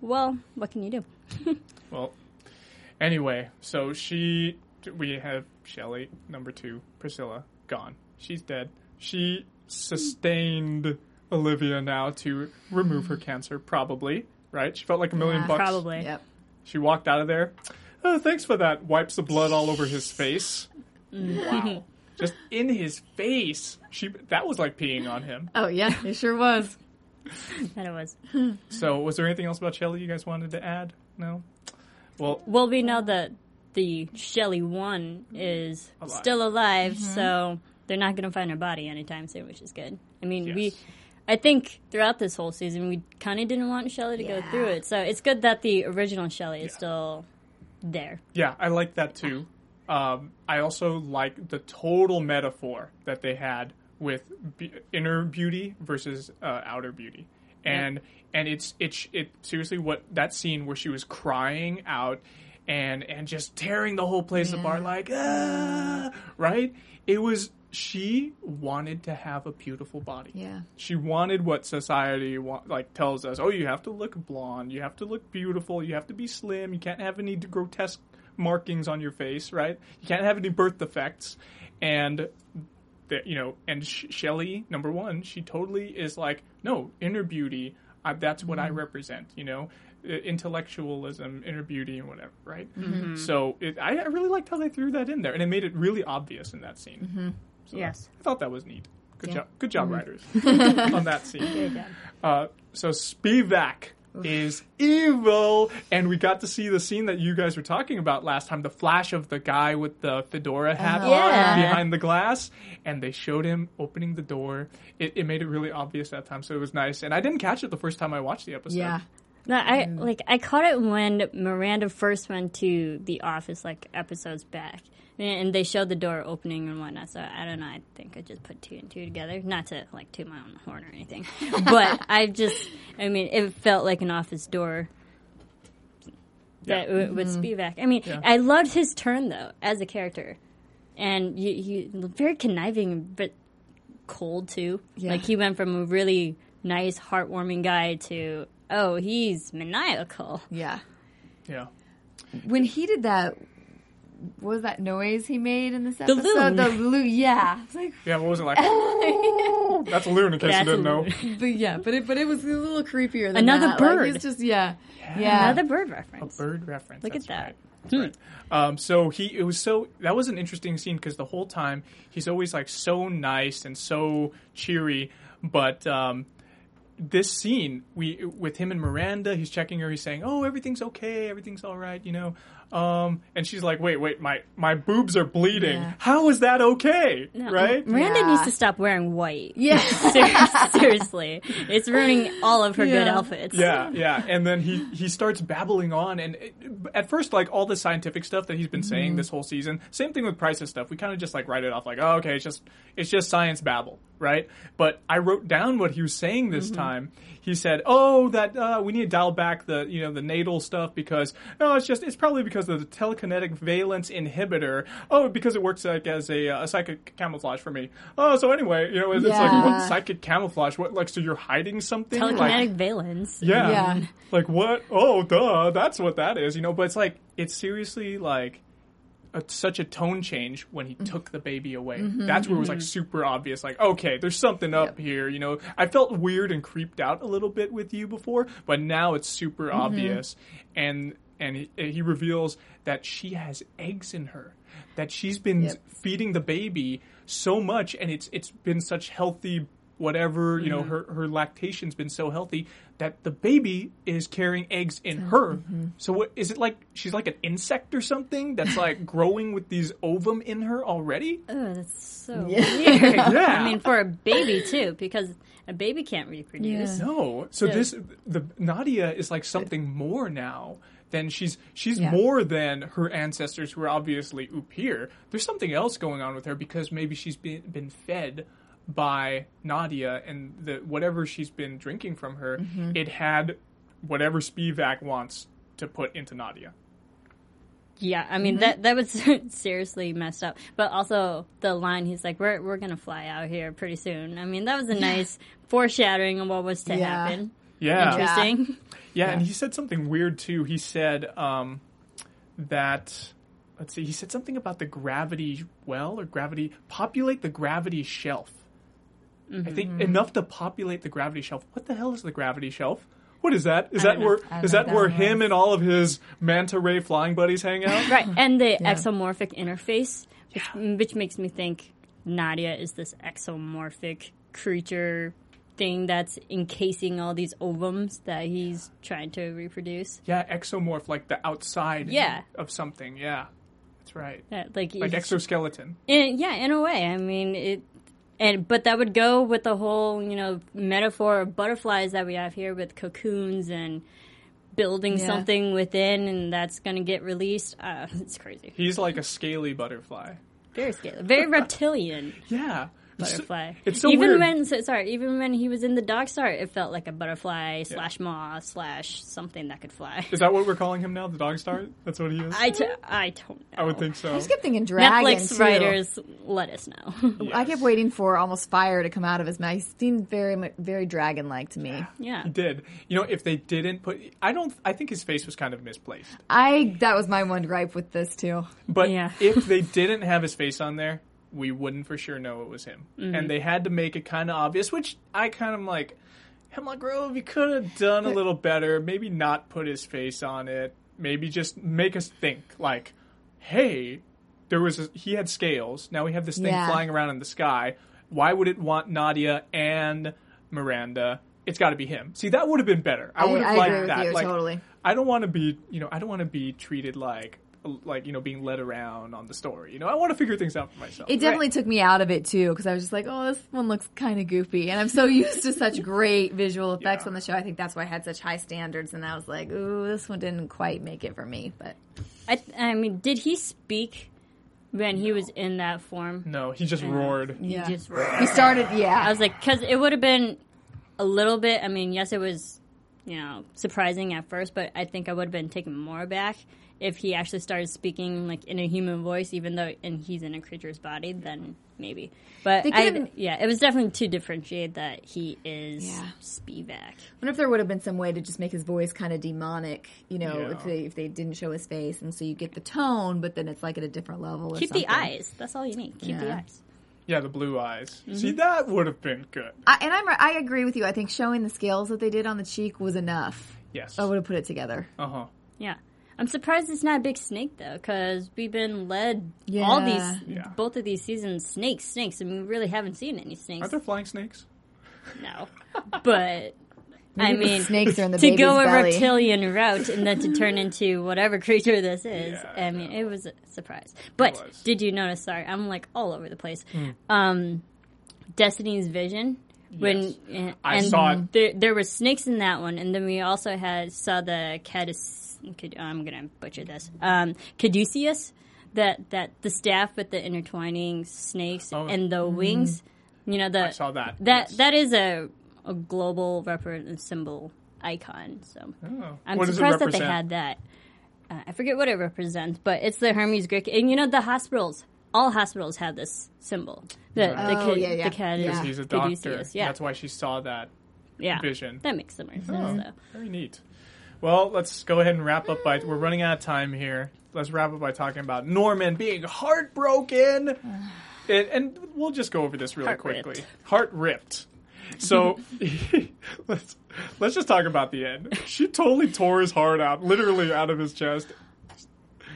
well, what can you do? Well, anyway, so she, we have Shelly, number two, Priscilla, gone. She's dead. She sustained Olivia now to remove her cancer, probably, right? She felt like a million Yeah, bucks. Probably. Yep. She walked out of there. Oh, thanks for that. Wipes the blood all over his face. Mm-hmm. Wow. Just in his face. She that was like peeing on him. Oh yeah, it sure was. That it was. So, was there anything else about Shelly you guys wanted to add? No. Well, Well, we know that the Shelly one is Alive. still alive, mm-hmm. so they're not going to find her body anytime soon, which is good. I mean, we, Yes. I think throughout this whole season, we kind of didn't want Shelly to go through it, so it's good that the original Shelly is still there. Yeah, I like that too. Um, I also like the total metaphor that they had with be- inner beauty versus uh, outer beauty, and and it's it's it seriously what that scene where she was crying out and and just tearing the whole place apart like ah right. It was she wanted to have a beautiful body. Yeah. She wanted what society wa- like tells us. Oh, you have to look blonde. You have to look beautiful. You have to be slim. You can't have any grotesque markings on your face, right? You can't have any birth defects. And that you know, and Sh- Shelley, number one, she totally is like, no, inner beauty. I, that's what I mm-hmm. represent. You know, intellectualism, inner beauty, and whatever, right? Mm-hmm. So it, I, I really liked how they threw that in there, and it made it really obvious in that scene. So Yes. I thought that was neat. Good Yeah. job, good job, writers, on that scene. Uh, so Spivak is evil, and we got to see the scene that you guys were talking about last time—the flash of the guy with the fedora hat on Yeah. behind the glass, and they showed him opening the door. It, it made it really obvious that time, so it was nice. And I didn't catch it the first time I watched the episode. Yeah. No, I Mm. like I caught it when Miranda first went to the office, like episodes back, and they showed the door opening and whatnot. So I don't know. I think I just put two and two together, not to like toot my own horn or anything, but I just, I mean, it felt like an office door. That Yeah. w- with Spivak. I mean, Yeah. I loved his turn though as a character, and you, you very conniving but cold too. Yeah. Like he went from a really nice, heartwarming guy to oh, he's maniacal. Yeah. yeah. When he did that, what was that noise he made in this The episode? loon. The loon. Yeah. It's like, Yeah, what was it like? That's a loon, in case That's you didn't know. but yeah, but it but it was a little creepier than Another that. bird. Like, it's just yeah. Yeah. Another bird reference. A bird reference. Look that's at that. right. That's right. Um, so he, it was so that was an interesting scene because the whole time he's always like so nice and so cheery, but um, this scene we with him and Miranda, he's checking her. He's saying, "Oh, everything's okay. Everything's all right," you know. Um, and she's like, "Wait, wait, my my boobs are bleeding. Yeah. How is that okay? No, right?" Mm-hmm. Miranda Yeah. needs to stop wearing white. Yeah. Ser- Seriously, it's ruining all of her good outfits. yeah, yeah. And then he he starts babbling on, and it, at first, like all the scientific stuff that he's been saying mm-hmm. this whole season. Same thing with Pryce's stuff. We kind of just like write it off, like, oh, okay, it's just it's just science babble, right? But I wrote down what he was saying this mm-hmm. time. He said, "Oh, that uh, we need to dial back the you know the natal stuff because no, it's just it's probably because of the telekinetic valence inhibitor. Oh, because it works like as a, uh, a psychic camouflage for me. Oh, so anyway, you know, it's like what psychic camouflage? What like so you're hiding something? Like- Telekinetic valence. yeah. Yeah. Like what? Oh, duh. That's what that is. You know, but it's like it's seriously like a, such a tone change when he mm-hmm. took the baby away. Mm-hmm, That's where it was like mm-hmm. super obvious. Like, okay, there's something up here. You know, I felt weird and creeped out a little bit with you before, but now it's super obvious. And and he, he reveals that she has eggs in her. That she's been Yep. feeding the baby so much, and it's it's been such healthy whatever you know mm-hmm. her her lactation's been so healthy that the baby is carrying eggs in mm-hmm. her so what is it like she's like an insect or something that's like growing with these ovum in her already Oh, that's so Yeah. weird. Yeah. I mean, for a baby too, because a baby can't reproduce. Yeah. no so Yeah. this the nadia is like something more now then she's she's Yeah. more than her ancestors who are obviously Upir. There's something else going on with her because maybe she's been been fed by Nadia and the whatever she's been drinking from her, Mm-hmm. it had whatever Spivak wants to put into Nadia. Yeah, I mean that that was seriously messed up. But also the line he's like, "We're we're gonna fly out here pretty soon." I mean that was a nice foreshadowing of what was to Yeah. happen. Yeah. Interesting. Yeah, and he said something weird too. He said um, that let's see, he said something about the gravity well or gravity populate the gravity shelf. I think Mm-hmm. enough to populate the gravity shelf. What the hell is the gravity shelf? What is that? Is I that don't know. where I don't is know that where that him and all of his manta ray flying buddies hang out? Right, and the exomorphic interface, which, which makes me think Nadia is this exomorphic creature thing that's encasing all these ovums that he's trying to reproduce. Yeah, exomorph like the outside Yeah. of something. Yeah. That's right. Yeah, like Like exoskeleton. In, yeah, in a way. I mean, it, and but that would go with the whole you know metaphor of butterflies that we have here with cocoons and building Yeah. something within, and that's going to get released. Uh, it's crazy. He's like a scaly butterfly. Very scary. Very reptilian Yeah. It's- butterfly. It's so even weird. when so, sorry, even when he was in the dog star, it felt like a butterfly slash moth slash something that could fly. Is that what we're calling him now? The dog star? That's what he is? I, t- I don't know. I would think so. I just kept thinking dragon Netflix too. writers, let us know. I kept waiting for almost fire to come out of his mouth. He seemed very, mu- very dragon-like to me. yeah. He did. You know, if they didn't put, I don't. I think his face was kind of misplaced. I that was my one gripe with this too. But Yeah. if they didn't have his face on there, we wouldn't for sure know it was him. Mm-hmm. And they had to make it kind of obvious, which I kind of like. Hemlock Grove, you could have done a little better. Maybe not put his face on it. Maybe just make us think like, hey, there was a, he had scales. Now we have this thing Yeah. flying around in the sky. Why would it want Nadia and Miranda? It's got to be him. See, that would have been better. I I- would have liked that. you, like, totally. I don't want to be, you know, I don't want to be treated like, like you know, being led around on the story. You know, I want to figure things out for myself. It definitely took me out of it too because I was just like, oh, this one looks kind of goofy, and I'm so used to such great visual effects Yeah. on the show. I think that's why I had such high standards, and I was like, ooh, this one didn't quite make it for me. But I, I mean, did he speak when he was in that form? No, he just roared. He Yeah. just he started, yeah. I was like, because it would have been a little bit. I mean, yes, it was, you know, surprising at first, but I think I would have been taken more aback if he actually started speaking like in a human voice, even though and he's in a creature's body. Then maybe, but I, yeah, it was definitely to differentiate that he is Yeah. Spivak. I wonder if there would have been some way to just make his voice kind of demonic, you know, Yeah. if they if they didn't show his face, and so you get the tone, but then it's like at a different level. Or Keep something. the eyes. That's all you need. Keep the Yeah. eyes. Yeah, the blue eyes. Mm-hmm. See, that would have been good. I, and I'm I agree with you. I think showing the scales that they did on the cheek was enough. Yes. I would have put it together. Uh huh. Yeah. I'm surprised it's not a big snake though, because we've been led all Yeah. these, Yeah. both of these seasons, snakes, snakes, and we really haven't seen any snakes. Aren't there flying snakes? No, but I Maybe the mean, snakes are in the to baby's go a belly. reptilian route and then to turn into whatever creature this is. Yeah, I mean, it was a surprise. But did you notice? Sorry, I'm like all over the place. Hmm. Um, Destiny's Vision. When Yes. and I saw it. There, there were snakes in that one, and then we also had saw the Cadus. I'm gonna butcher this. Um, Caduceus, that that the staff with the intertwining snakes Oh. and the wings. You know the I saw that. that yes. that is a a global represent symbol icon. So Oh. I'm What surprised that they had that. Uh, I forget what it represents, but it's the Hermes Greek. And you know the hospitals, all hospitals have this symbol. The the, Oh, ca- yeah, yeah. the Cad- Yeah. He's a doctor. Yeah, That's why she saw that yeah. vision. That makes some sense. Oh, though. very neat. Well, let's go ahead and wrap up by. We're running out of time here. Let's wrap up by talking about Norman being heartbroken, and, and we'll just go over this really Heart quickly. ripped. Heart ripped. So let's let's just talk about the end. She totally tore his heart out, literally out of his chest.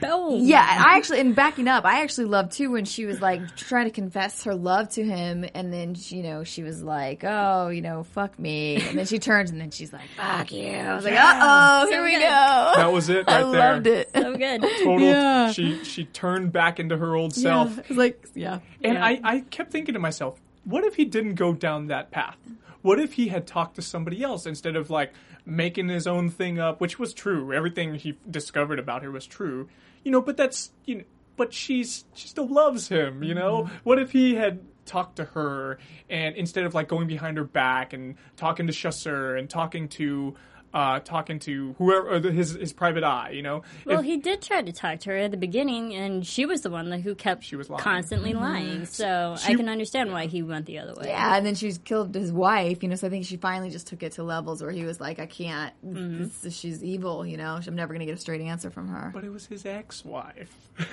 Boom. Yeah, and I actually, and backing up, I actually loved too when she was like trying to confess her love to him, and then you know she was like, "Oh, you know, fuck me," and then she turns and then she's like, "Fuck you." I was like, "Uh oh, here we good. go." That was it I right there. loved it. So good. Total. Yeah. She she turned back into her old self. it was like, yeah, And Yeah. I, I kept thinking to myself, what if he didn't go down that path? What if he had talked to somebody else instead of like making his own thing up, which was true. Everything he discovered about her was true. You know, but that's you know, but she's she still loves him. You know, mm-hmm. what if he had talked to her and instead of like going behind her back and talking to Chasseur and talking to uh, talking to whoever or the- his his private eye, you know. Well, If- he did try to talk to her at the beginning, and she was the one that who kept She was lying. constantly lying. So She- I can understand why he went the other way. Yeah, and then she's killed his wife, you know. So I think she finally just took it to levels where he was like, "I can't. Mm-hmm. This, she's evil, you know. I'm never gonna get a straight answer from her." but it was his ex-wife.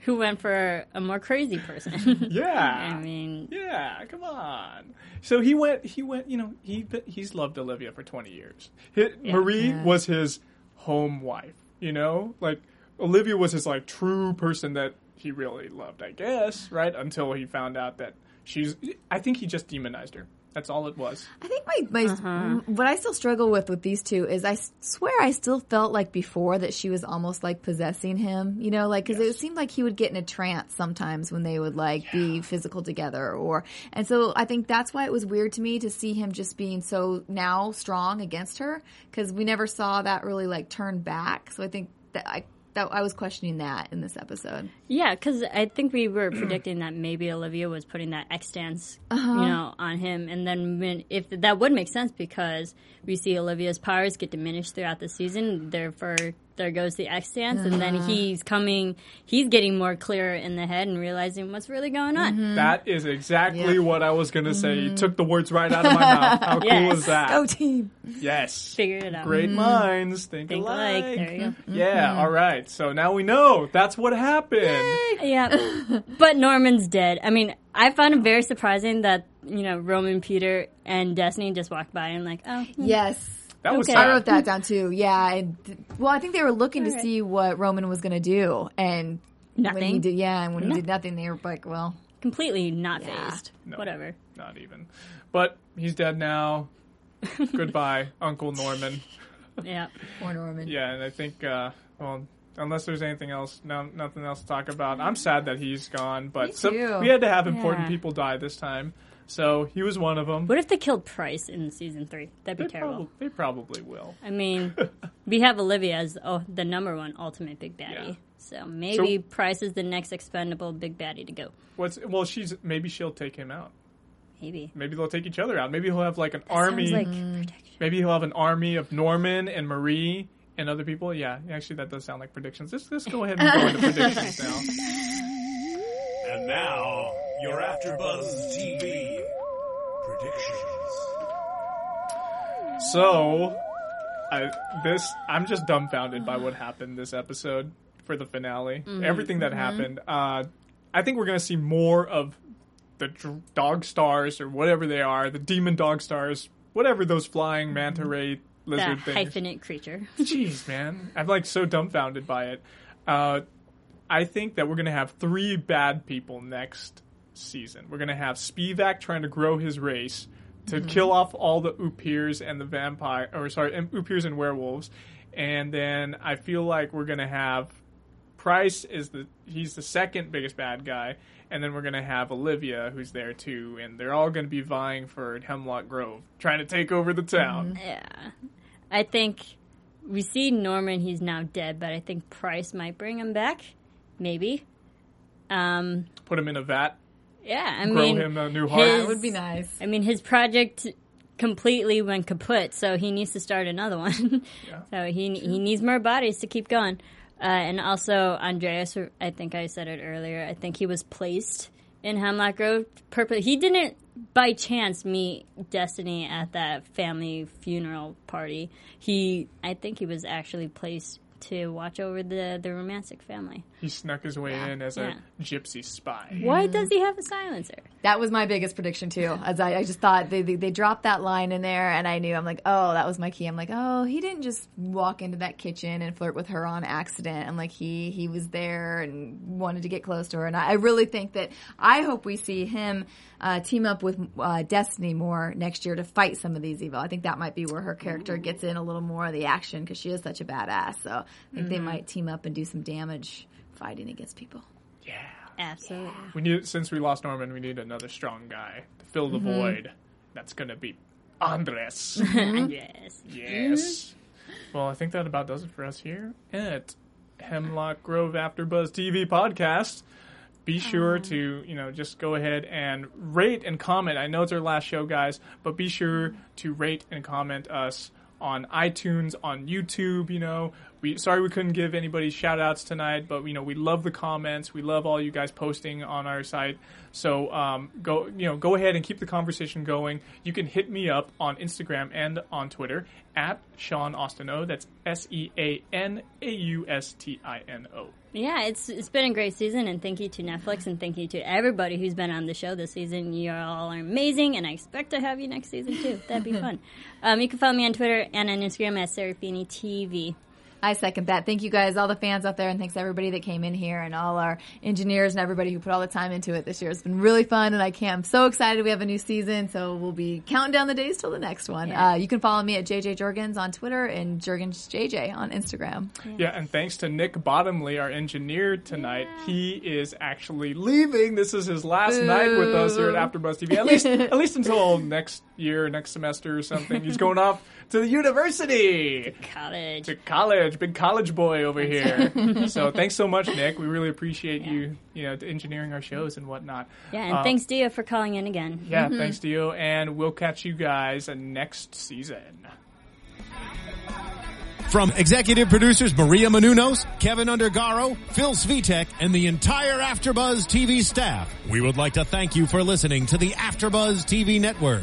Who went for a more crazy person? yeah. I mean, Yeah, come on. So he went. He went. You know, he he's loved Olivia for twenty years. Hi Marie Yeah. was his home wife. You know, like Olivia was his like true person that he really loved. I guess right until he found out that she's. I think he just demonized her. That's all it was. I think my, my Uh-huh. what I still struggle with with these two is I swear I still felt like before that she was almost like possessing him, you know, like because it seemed like he would get in a trance sometimes when they would like be physical together, or and so I think that's why it was weird to me to see him just being so now strong against her because we never saw that really like turn back. So I think that I that I was questioning that in this episode. yeah, because I think we were predicting that maybe Olivia was putting that X stance, Uh-huh. you know, on him, and then when, if that would make sense because we see Olivia's powers get diminished throughout the season, therefore there goes the X stance, and then Uh-huh. he's coming, he's getting more clear in the head and realizing what's really going on. Mm-hmm. That is exactly. Yeah. what I was gonna say. You took the words right out of my mouth. How cool Yes. is that? Oh, team! Yes. Figured it out. Great minds think, Think alike. alike. There you go. Yeah, all right. So now we know that's what happened. Yeah, but Norman's dead. I mean, I found it very surprising that you know Roman, Peter, and Destiny just walked by and like, oh, hmm. Yes. That was Okay. I wrote that down too. Yeah. And, well, I think they were looking to Alright. see what Roman was going to do, and when he did, yeah, and when he did nothing, they were like, "Well, completely not Yeah. phased. No. Whatever. Not even. But he's dead now. Goodbye, Uncle Norman. Yeah. poor Norman." Yeah, and I think, uh, well, unless there's anything else, no, nothing else to talk about. I'm sad that he's gone, but Me some, we had to have important Yeah. people die this time. So he was one of them. What if they killed Pryce in season three? That'd be They, terrible. prob- they probably will. I mean, we have Olivia as oh the number one ultimate big baddie. Yeah. So maybe So- Pryce is the next expendable big baddie to go. What's well? She's maybe she'll take him out. Maybe. Maybe they'll take each other out. Maybe he'll have like an Sounds army. like mm. protection. Maybe he'll have an army of Norman and Marie and other people. Yeah, actually, that does sound like predictions. Let's, let's go ahead and go into predictions now. And now, your AfterBuzz TV predictions. So, I, this I'm just dumbfounded by what happened this episode for the finale. Everything that happened. Uh, I think we're gonna see more of the dr- dog stars or whatever they are, the demon dog stars, whatever those flying manta ray That lizard things. hyphenate creature. Jeez, man, I'm like so dumbfounded by it. Uh, I think that we're gonna have three bad people next season. We're gonna have Spivak trying to grow his race to kill off all the Upirs and the vampire, or sorry, and Upirs and werewolves, and then I feel like we're gonna have Pryce is the he's the second biggest bad guy, and then we're gonna have Olivia who's there too, and they're all gonna be vying for Hemlock Grove, trying to take over the town. Yeah. I think we see Norman, he's now dead, but I think Pryce might bring him back. Maybe. Um, Put him in a vat, yeah, I grow mean, him a new heart. his- That would be nice. I mean, his project completely went kaput, so he needs to start another one. Yeah. so he he needs more bodies to keep going. Uh, and also, Andreas, I think I said it earlier. I think he was placed in Hemlock Grove. Purpose. He didn't by chance meet Destiny at that family funeral party. He, I think, he was actually placed to watch over the the Rumancek family. He snuck his way in as Yeah. a gypsy spy. Why does he have a silencer? That was my biggest prediction too. As I, I just thought they, they they dropped that line in there, and I knew I'm like, oh, that was my key. I'm like, oh, he didn't just walk into that kitchen and flirt with her on accident. I'm like, he he was there and wanted to get close to her. And I, I really think that I hope we see him uh, team up with uh, Destiny more next year to fight some of these evil. I think that might be where her character gets in a little more of the action because she is such a badass. So I think they might team up and do some damage fighting against people. Yeah. Absolutely. We need since we lost Norman, we need another strong guy to fill the mm-hmm. void. That's gonna be Andres. yes. Yes. Mm-hmm. Well, I think that about does it for us here at Hemlock Grove AfterBuzz TV podcast. Be sure to you know just go ahead and rate and comment. I know it's our last show, guys, but be sure mm-hmm. to rate and comment us on iTunes, on YouTube. You know, we sorry we couldn't give anybody shout outs tonight, but you know we love the comments. We love all you guys posting on our site. So um, go you know go ahead and keep the conversation going. You can hit me up on Instagram and on Twitter at Sean Austino. That's S E A N A U S T I N O. Yeah, it's it's been a great season, and thank you to Netflix, and thank you to everybody who's been on the show this season. You all are amazing, and I expect to have you next season too. That'd be fun. Um, you can follow me on Twitter and on Instagram at Serafini TV. I second that. Thank you guys, all the fans out there, and thanks everybody that came in here and all our engineers and everybody who put all the time into it this year. It's been really fun, and I can't. I'm so excited we have a new season. So we'll be counting down the days till the next one. Yeah. Uh, you can follow me at JJ Jorgens on Twitter and Jurgens JJ on Instagram. Yeah, and thanks to Nick Bottomley, our engineer tonight. He is actually leaving. This is his last night with us here at AfterBuzz TV. At least, at least until next year, next semester or something. He's going off to the university, College. to college. Big college boy over here. so thanks so much, Nick. We really appreciate you, you know, engineering our shows and whatnot. Yeah, and Uh, thanks Tiio for calling in again. Yeah, thanks Tiio, and we'll catch you guys next season. From executive producers Maria Menounos, Keven Undergaro, Phil Svitek, and the entire Afterbuzz TV staff, we would like to thank you for listening to the Afterbuzz TV network.